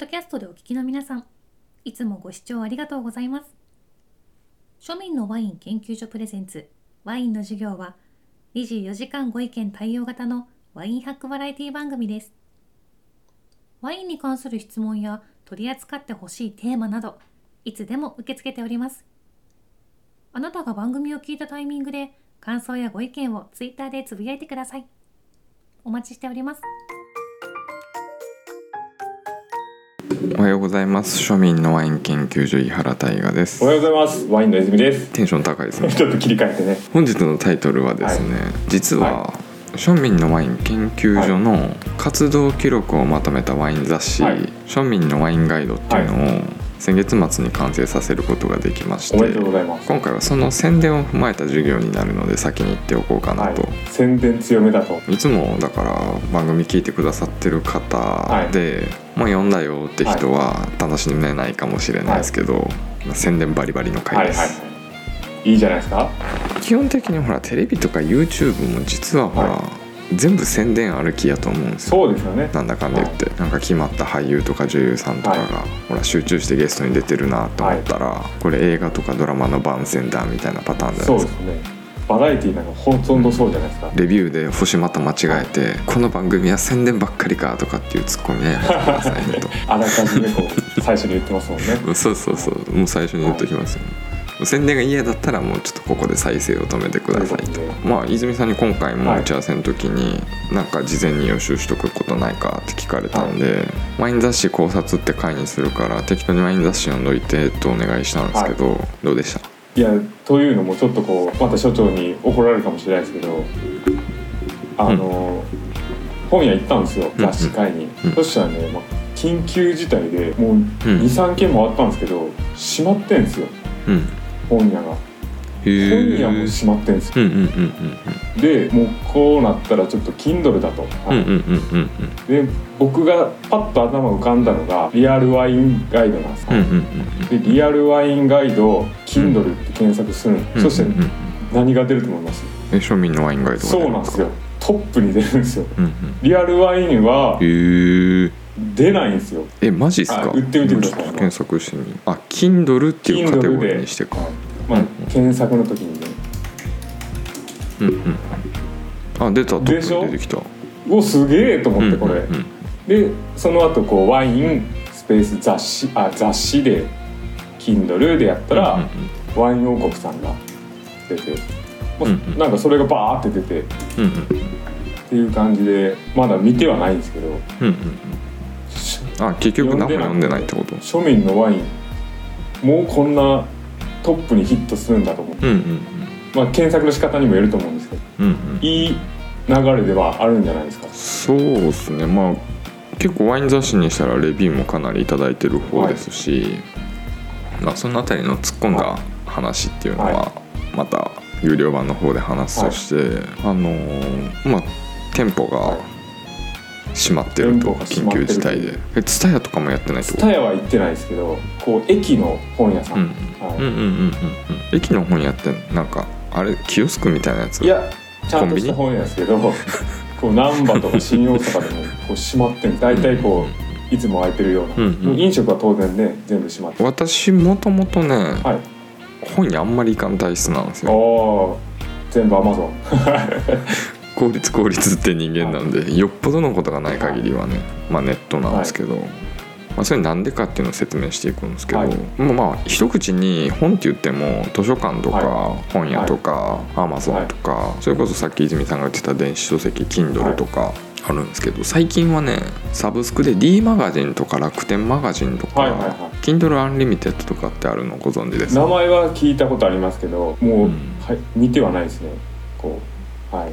ドキャストでお聞きの皆さん、いつもご視聴ありがとうございます。庶民のワイン研究所プレゼンツワインの授業は24時間ご意見対応型のワインハックバラエティ番組です。ワインに関する質問や取り扱ってほしいテーマなど、いつでも受け付けております。あなたが番組を聞いたタイミングで感想やご意見をツイッターでつぶやいてください。お待ちしております。おはようございます庶民のワイン研究所井原大我ですおはようございます。ワインの泉です。テンション高いですね ちょっと切り替えてね。本日のタイトルはですね、は実は、は庶民のワイン研究所の活動記録をまとめたワイン雑誌、はい庶民のワインガイドっていうのを先月末に完成させることができましておめでとうございます。今回はその宣伝を踏まえた授業になるので先に言っておこうかなはいと、。宣伝強めだと。い、つもだから番組聞いてくださってる方で、もう読んだよって人は楽しめないかもしれないですけど、まあ宣伝バリバリのはい回です、はいはい。い。いじゃないですか。基本的にほらテレビとか YouTube も実はほら、は全部宣伝ある気やと思うんですよ。そうですよね。なんだかんだ言って、なんか決まった俳優とか女優さんとかが、はい。ほら集中してゲストに出てるなと思ったら、これ映画とかドラマの番宣だみたいなパターンじゃなそいうでかですすね。バラエティーなんかほとんどそうじゃないですか。レビューで星また間違えて「この番組は宣伝ばっかりか」とかっていうツッコミはやめてください ねとあらかじめこう最初に言ってますもんね。そうそうそう。もう最初に言っときますよ、宣伝が嫌だったらもうちょっとここで再生を止めてくださいと。まあ泉さんに今回もはい。打ち合わせの時に、なんか事前に予習しとくことないかって聞かれたんで、ワイン雑誌考察って回にするから適当にワイン雑誌読んどいてとお願いしたんですけど、どうでした？いやというのもちょっとこうまた所長に怒られるかもしれないですけど、あの、本屋行ったんですようん。雑誌買いに。うん。そしたらね、まあ、緊急事態でもううん。23軒回ったんですけど閉まってんですよ。うん。本屋が。本屋も閉まってんですよ。うんうんうんでもうこうなったらちょっと Kindle だと、うんうんうんうんで僕がパッと頭浮かんだのがリアルワインガイドなんです、うんうんうんでリアルワインガイド Kindle って検索する、うんそしてうんうん。何が出ると思います、え庶民のワインガイドそうるなんですよ。トップに出るんですよ。うんうん。リアルワインは出ないんですよ。えマジっすか？あ売ってみてください。検索してみ。るあ Kindle っていうカテゴリーでにしてか。はいまあ、検索の時にね。うんうん。あ出たト出てきた。うおすげえと思ってこれ、でその後こうワインスペース雑誌あ雑誌で Kindle でやったら、ワイン王国さんが出て、まあうんうん。なんかそれがバーって出てっうんうん。ていう感じでまだ見てはないんですけど。うんうんあ結局何も読んでないってこと？庶民のワインもうこんなトップにヒットするんだと思う、うんうんまあ、検索の仕方にもよると思うんですけど。うんうん。うんいい流れではあるんじゃないですか。そうですね。まあ結構ワイン雑誌にしたらレビューもかなり頂いてる方ですし、まあ、そのあたりの突っ込んだ話っていうのははまた有料版の方で話すとして、あのーまあ店舗がはい閉まってると緊急事態で。えツタヤとかもやってないってこと？ツタヤは行ってないですけどこう駅の本屋さん、うん。はい。うんうんうんうんうん。駅の本屋ってなんかあれキオスクみたいなやつ？いやちゃんとした本屋ですけど こう難波とか新大阪でもこう閉まってん大体こういつも空いてるような、うんうん。飲食は当然ね全部閉まって私もともとね、はい。本屋あんまり行かん体質なんですよ。全部アマゾン効率効率って人間なんでよっぽどのことがない限りはね、まあ、ネットなんですけど、まあ、それなんでかっていうのを説明していくんですけど、はい。まあまあ一口に本って言っても図書館とかは本屋とかアマゾンとかそれこそさっき泉さんが言ってた電子書籍 Kindle とかあるんですけど最近はねサブスクで D マガジンとか楽天マガジンとか、はいはいはい。Kindle Unlimited とかってあるのご存知ですか？名前は聞いたことありますけどもう、うん。はい、見てはないですね。こ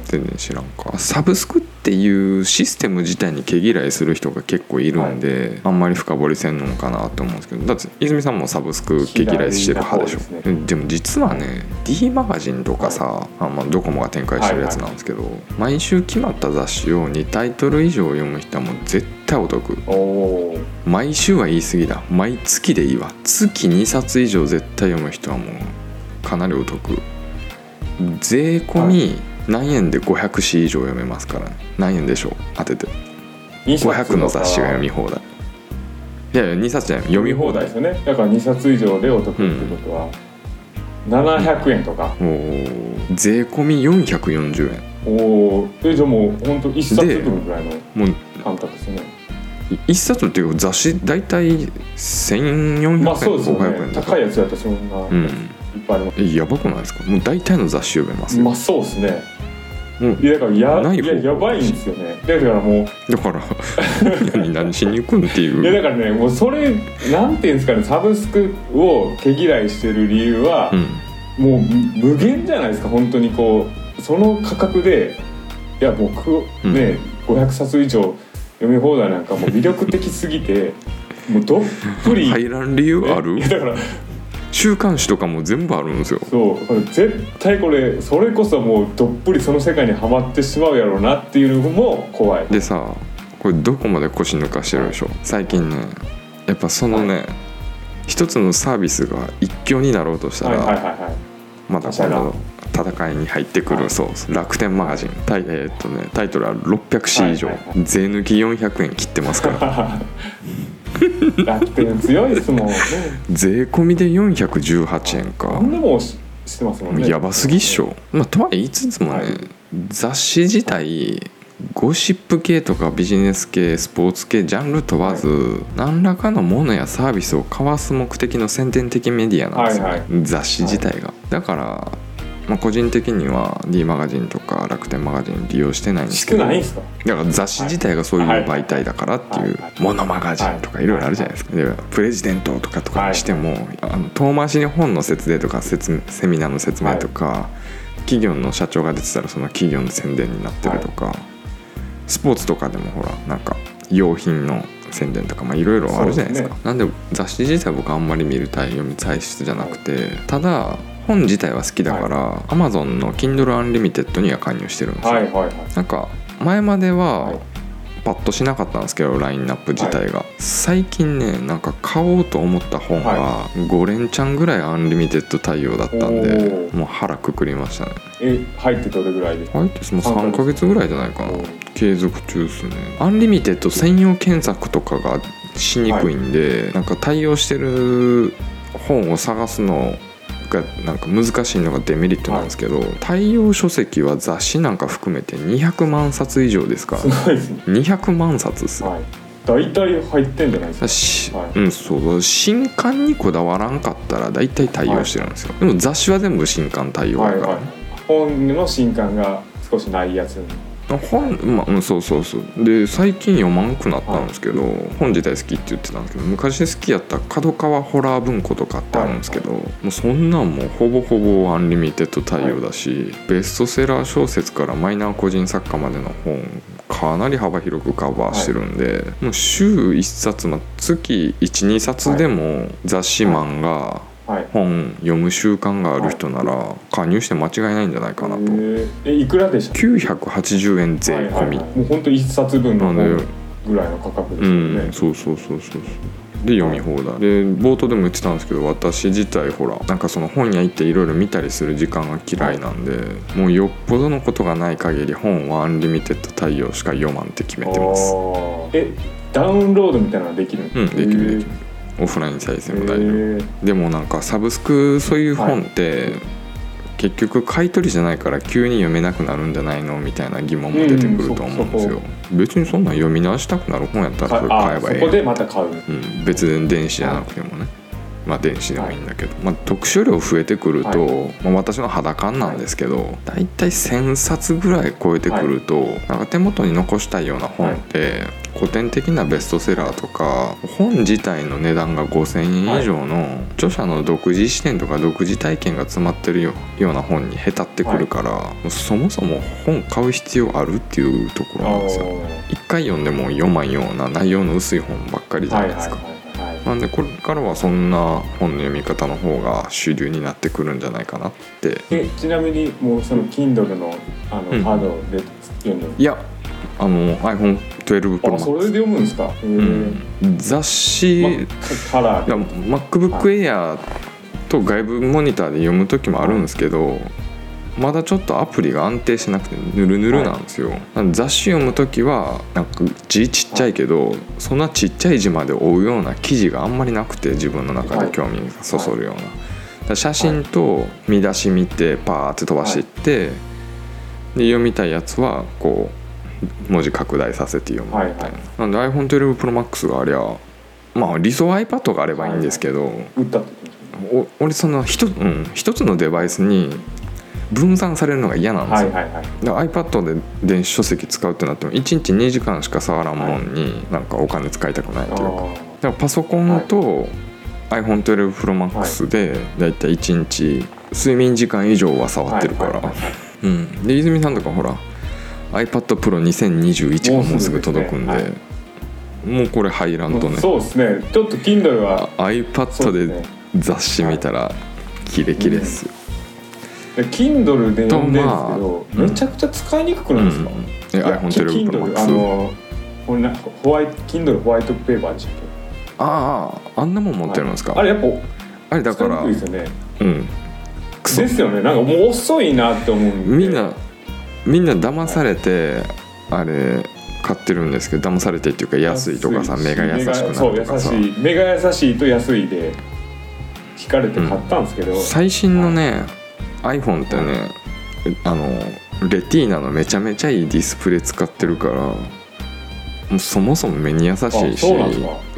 全然知らんか。サブスクっていうシステム自体に毛嫌いする人が結構いるんで、あんまり深掘りせんのかなと思うんですけどだって泉さんもサブスク毛嫌いしてる派でしょ？ですね。でも実はね D マガジンとかさ、あまあ、ドコモが展開してるやつなんですけど、毎週決まった雑誌を2タイトル以上読む人はもう絶対お得。毎週は言い過ぎだ。毎月でいいわ。月2冊以上絶対読む人はもうかなりお得。税込み何円で500紙以上読めますからね。何円でしょう？当てて。500の雑誌が読み放題。いやいや2冊じゃない読み放題。ですよねだから2冊以上でお得ってことは、700円とか、おー。税込み440円。おおえじゃあもう本当1冊分ぐらいのもう感覚ですよね。1冊っていうか雑誌大体1400円まあそうですよ500ね高いやつだったらそんな、いっうんぱいあります。えやばくないですか？もう大体の雑誌読めますよ、まあそうですねもういやだからやないややばいんですよね。だからもうだから 何しに行くんっていいうやだからねもうそれなんていうんですかねサブスクを毛嫌いしてる理由は、うん。もう無無限じゃないですか本当にこう。その価格でいや僕うん。ね、500冊以上読み放題なんかもう魅力的すぎてもうどっぷり、入らん理由ある？いやだから週刊誌とかも全部あるんですよ。そう絶対これそれこそもうどっぷりその世界にはまってしまうやろうなっていうのも怖い。でさこれどこまで腰抜かしてるでしょ最近ねやっぱそのね、一つのサービスが一強になろうとしたら、はいはいはいはい。また今度戦いに入ってくる、はい。そう楽天マガジン。タイ,、えーっとね、タイトルは 600C 以上、はいはいは税抜き400円切ってますから 楽天強いですもんね。税込みで418円か。何でもししてますもんね。やばすぎっしょ、まあ、とは言いつつもね、はい。雑誌自体ゴシップ系とかビジネス系スポーツ系ジャンル問わず、何らかのものやサービスを交わす目的の宣伝的メディアなんですよね、はいは雑誌自体が、だから、まあ、個人的には D マガジンとか楽天マガジン利用してないんですけど。だから雑誌自体がそういう媒体だからっていうはい「モノマガジン」とかい。ろいろあるじゃないですか。でプレジデントとかとかにしてもあの遠回しに本の説明とか説明セミナーの説明とか企業の社長が出てたらその企業の宣伝になってるとかスポーツとかでもほらなんか用品の宣伝とかまあいろいろあるじゃないですか。そうなんで雑誌自体僕あんまり見る体読み体質じゃなくてただ本自体は好きだから Amazon の Kindle Unlimited には加入してるんですよ、はいはいはい。なんか前までははいパッとしなかったんですけどラインナップ自体が、最近ねなんか買おうと思った本がは5連チャンぐらい Unlimited 対応だったんでもう腹くくりましたね。え入ってどれぐらいで？入ってもう3ヶ月。ぐらいじゃないかな。継続中ですね。アンリミテッド専用検索とかがしにくいんで、なんか対応してる本を探すのがなんか難しいのがデメリットなんですけど、対応書籍は雑誌なんか含めて200万冊以上ですか。らすごいですね。200万冊です。よはい。大体入ってんじゃないですか。しはい。うんそう。新刊にこだわらんかったら大体対応してるんですよ、でも雑誌は全部新刊対応やから、はいはい。本の新刊が少しないやつ本まあ、うん、そうそうそう。で最近読まんくなったんですけど、本自体好きって言ってたんですけど昔好きやった角川ホラー文庫とかってあるんですけど、もうそんなんもうほぼほぼアンリミテッド対応だし、ベストセラー小説からマイナー個人作家までの本かなり幅広くカバーしてるんで、もう週1冊、まあ、月12冊でも雑誌漫画、はい本読む習慣がある人なら加入して間違いないんじゃないかなと。えいくらでした？980円税込み、はいはい。はいもう本当一冊分のぐらいの価格ですうよね。ん、そうそうそうそうそう。で読み放題。で冒頭でも言ってたんですけど私自体ほらなんかその本屋行っていろいろ見たりする時間が嫌いなんで、もうよっぽどのことがない限り本はアンリミテッド対応しか読まんって決めてます。えダウンロードみたいなのができるうんできるできるオフライン再生も大丈夫。るでもなんかサブスクそういう本って、結局買い取りじゃないから急に読めなくなるんじゃないのみたいな疑問も出てくると思うんですよ、別にそんなん読み直したくなる本やったらそれ買えばいいそこでまた買う。うん、別に電子じゃなくてもね、まあ電子でもいいんだけど、まあ、読書量増えてくると、はまあ、私の肌感なんですけど、だい。たい1,000冊ぐらい超えてくると、なんか手元に残したいような本って、古典的なベストセラーとか本自体の値段が5,000円以上の著者の独自視点とか独自体験が詰まってるよような本にへたってくるから、そもそも本買う必要あるっていうところなんですよ。一回読んでも読まんような内容の薄い本ばっかりじゃはないいですか。はいはいはいなんでこれからはそんな本の読み方の方が主流になってくるんじゃないかなってえちなみにもうその Kindle のあの、うん。ハードで読んでる。いやあの iPhone12 Pro あそれで読むんですか？うん、雑誌、まカラー MacBook Air と外部モニターで読む時もあるんですけどまだちょっとアプリが安定してなくてぬるぬるなんですよ、なんで雑誌読む時はなんか字ちっちゃいけどそんなちっちゃい字まで追うような記事があんまりなくて自分の中で興味がそそるような、だから写真と見出し見てパーって飛ばしていって、で読みたいやつはこう文字拡大させて読むみたいな、なんで iPhone12 Pro Max がありゃまあ理想は iPad があればいいんですけど、打ったって言ってましたね。お俺その一,、うん、一つのデバイスに分散されるのが嫌なんですよ、はいはいはい。だから iPad で電子書籍使うってなっても1日2時間しか触らんもんになんかお金使いたくないというか。だからパソコンと iPhone12 Pro Max でだいたい1日睡眠時間以上は触ってるから、はいはいはいはい。うん、で泉さんとかほら iPad Pro2021 がもうすぐ届くんでもうこれ入らんとね。そうですね。ちょっと Kindle は。あ iPad でね。雑誌見たらキレキレっすよ、で Kindle で読んでるんですけど、とまあめちゃくちゃ使いにくくないですか、うんえいや iPhone12 Pro Kindle あのこれなホワイト Kindle ホワイトペーパーでしたっあああんなもん持ってるんですか、けあれやっぱあれだからですよね。うん。ですよね。なんかもう遅いなって思うみんなみんな騙されて、あれ買ってるんですけど騙されてっていうか安いとかさ目が優しくなそうるとかさ。優しい。目が優しいと安いで聞かれて買ったんですけど、最新のね iPhone ってねあのレティーナのめちゃめちゃいいディスプレイ使ってるからもうそもそも目に優しいあし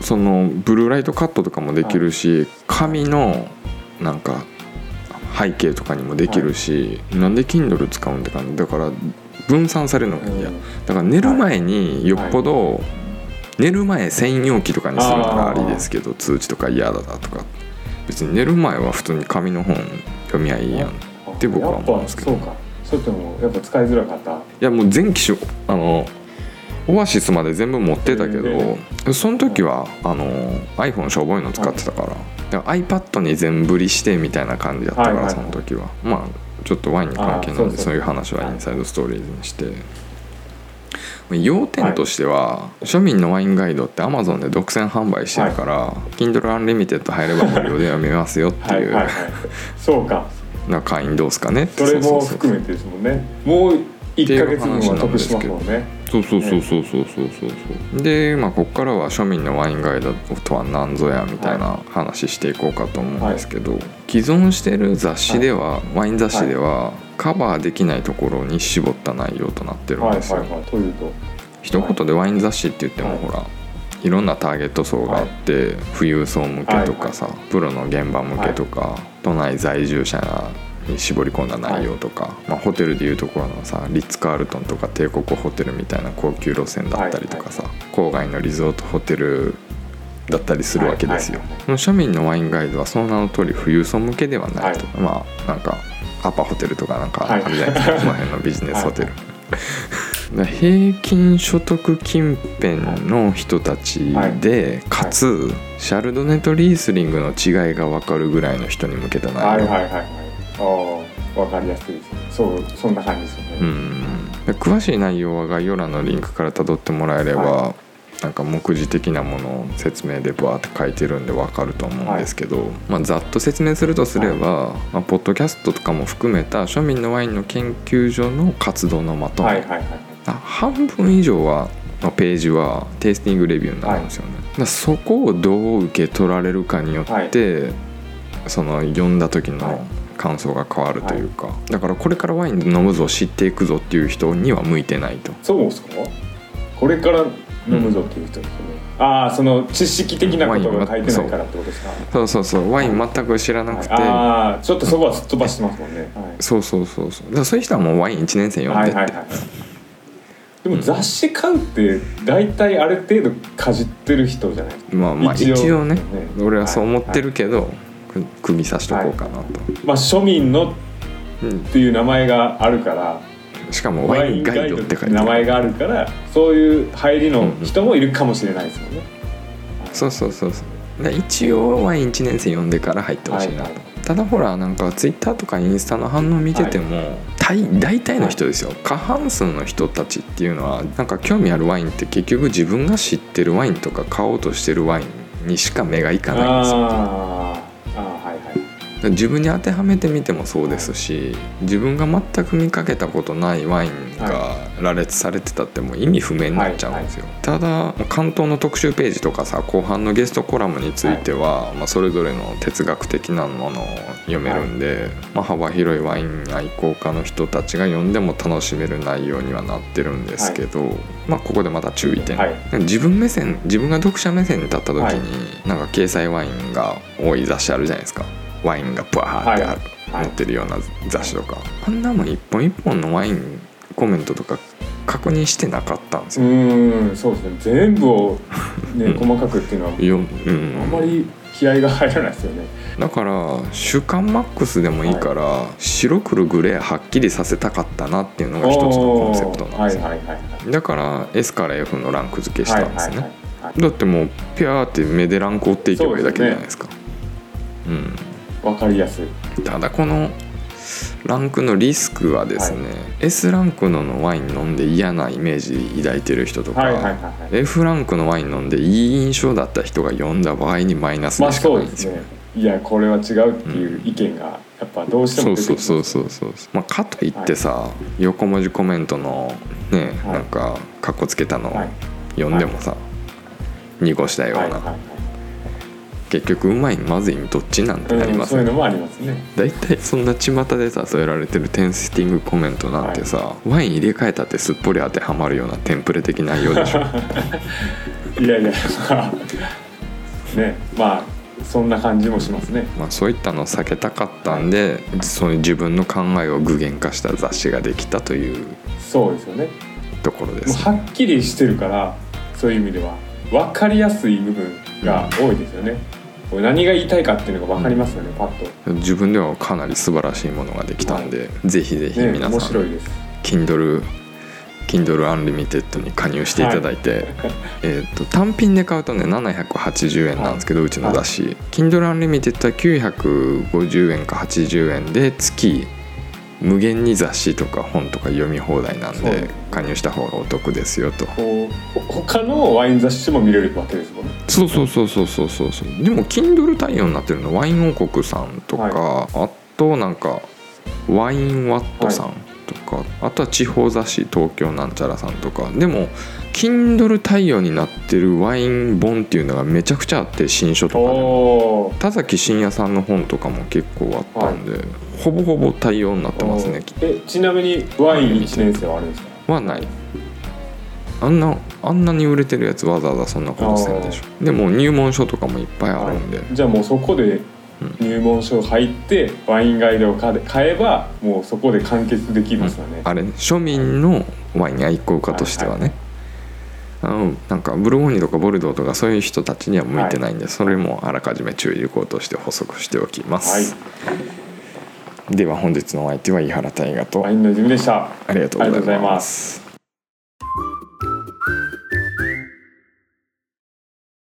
そのブルーライトカットとかもできるし紙のなんか背景とかにもできるし、なんで Kindle 使うんって感じ。だから分散されるのが嫌、うん。だから寝る前によっぽど、寝る前専用機とかにするならありですけど通知とか嫌だだとか。別に寝る前は普通に紙の本読みゃいいやん。いって僕は思うんですけど。そうか。それともやっぱ使いづらかった。やもう全機種あのオアシスまで全部持ってたけど、その時はあの iPhone しょぼいの使ってたから,、だから iPad に全振りしてみたいな感じだったから、はいはいはい。その時は。まあちょっとワインに関係ないんでそういう話はインサイドストーリーズにして。要点としては、庶民のワインガイドって Amazon で独占販売してるから、Kindle Unlimited 入れば無料で読めますよっていう、はいはいはい。そうかな会員どうすかね。それも含めてですもんね。もう1か月分は得しますもんね。そうそうそうそうそうそうそう、ね、で、まあ、ここからは庶民のワインガイドとは何ぞやみたいな話していこうかと思うんですけど、はい、既存してる雑誌では、はい、ワイン雑誌では、はい、カバーできないところに絞った内容となってるんですよ、はいはいはい、というと。一言でワイン雑誌って言っても、ほらいろんなターゲット層があって、富裕層向けとかさ、プロの現場向けとか、都内在住者に絞り込んだ内容とか、まあ、ホテルでいうところのさリッツ・カールトンとか帝国ホテルみたいな高級路線だったりとかさ、郊外のリゾートホテルだったりするわけですよ。はい庶民のワインガイドはその名の通り富裕層向けではないと、まあなんかアパホテルとかなんかあるじゃないですか、はい。この辺のビジネスホテル。平均所得近辺の人たちで、かつシャルドネとリースリングの違いが分かるぐらいの人に向けた内容、はいはいはいはい。ああ分かりやすいですね。そうそんな感じですよね、うん。で詳しい内容は概要欄のリンクから辿ってもらえれば、はなんか目次的なものを説明でバーって書いてるんで分かると思うんですけど、まあ、ざっと説明するとすれば、まあ、ポッドキャストとかも含めた庶民のワインの研究所の活動のまとめ、はいはいはい。あ半分以上はのページはテイスティングレビューになるんですよね、だからそこをどう受け取られるかによって、その読んだ時はい。の感想が変わるというか、だからこれからワイン飲むぞ知っていくぞっていう人には向いてないと。そうですか？これから飲むぞっていう人ですよね、ああその知識的なことが書いてないからってことですか、そう。そうそうワイン全く知らなくて、はいああちょっとそこはすっ飛ばしてますもんね、はい。そうそうそうそう。そういう人はもうワイン1年生読んでって、はいはいはいでも雑誌買うって大体ある程度かじってる人じゃない？まあまあ一応。ね。ね。俺はそう思ってるけど、く首差しとこうかなと、まあ庶民のっうんていう名前があるから。しかもワインガイドって書いてある。名前があるからそういう入りの人もいるかもしれないですもんね、そうそうそうそう。で一応ワイン1年生読んでから入ってほしいなと、はいはいただほらなんかツイッターとかインスタの反応見てても、大大体の人ですよ、過半数の人たちっていうのはなんか興味あるワインって結局自分が知ってるワインとか買おうとしてるワインにしか目がいかないんですよ自分に当てはめてみてもそうですし自分が全く見かけたことないワインが羅列されてたってもう意味不明になっちゃうんですよ、ただ関東の特集ページとかさ後半のゲストコラムについては、まあ、それぞれの哲学的なものを読めるんで、まあ、幅広いワイン愛好家の人たちが読んでも楽しめる内容にはなってるんですけど、まあ、ここでまた注意点、はい。自分目線自分が読者目線に立った時に、はい。なんか掲載ワインが多い雑誌あるじゃないですかワインがブワーってある、はい載ってるような雑誌とか。あんなもん一本一本のワインコメントとか確認してなかったんですうよ。ーんそうですね。全部をねうん 細かくっていうのはようん、あんまり気合が入らないですよね。だから「週刊マックス」でもいいから、白黒グレーはっきりさせたかったなっていうのが一つのコンセプトなんですよ、はいはいはいはい。だから S から F のランク付けしたんですね、はいはいはいはい。だってもうピャーって目でランク追っていけばいいだけじゃないですかわかりやすい。うんただこのランクのリスクはですね、S ランクののワイン飲んで嫌なイメージ抱いてる人とか、はいはいはいはい。F ランクのワイン飲んでいい印象だった人が読んだ場合にマイナスまあでしかないんですね。いやこれは違うっていう意見がやっぱどうしてそうも出てくるそうそうそうそうまあかといってさ、横文字コメントのね、はい。なんかかっこつけたのはい。読んでもさ、濁したような、はいはいはい結局うまいまずいどっちなんてなりますね。うんそういうのもありますね。大体そんな巷でさ添えられてるテンスティングコメントなんてさ、ワイン入れ替えたってすっぽり当てはまるようなテンプレ的内容でしょ。いやいやまあねまあそんな感じもしますね。まあそういったのを避けたかったんで、そういう自分の考えを具現化した雑誌ができたというそうですよね。ところです。はっきりしてるからそういう意味では分かりやすい部分が多いですよね、これ何が言いたいかっていうのが分かりますよね、パッと。自分ではかなり素晴らしいものができたんで、ぜひぜひね皆さん、面白いです。Kindle Kindle Unlimited に加入していただいて、えー、と単品で買うとね780円なんですけど、うちの雑誌、Kindle Unlimited は950円か80円で月無限に雑誌とか本とか読み放題なんで加入した方がお得ですよと。他のワイン雑誌も見れるわけですもんね。そうそうそうそうそうそう。そうでも Kindle 対応になってるのワイン王国さんとか、はあとなんかワインワットさんとか、あとは地方雑誌東京なんちゃらさんとか。でも Kindle 対応になってるワイン本っていうのがめちゃくちゃあって新書とかで田崎真也さんの本とかも結構あったんで、ほぼほぼ対応になってますね。えちなみにワイン1年生はあるんですか？はない。あんなあんなに売れてるやつわざわざそんなことせんでしょ。でも入門書とかもいっぱいあるんで、じゃあもうそこで入門書入ってワインガイドを買えばもうそこで完結できますよね、あれね庶民のワイン愛好家としてはね、あのなんかブルゴーニュとかボルドーとかそういう人たちには向いてないんで、それもあらかじめ注意事項として補足しておきます、では本日のお相手は井原大河とありがとうございます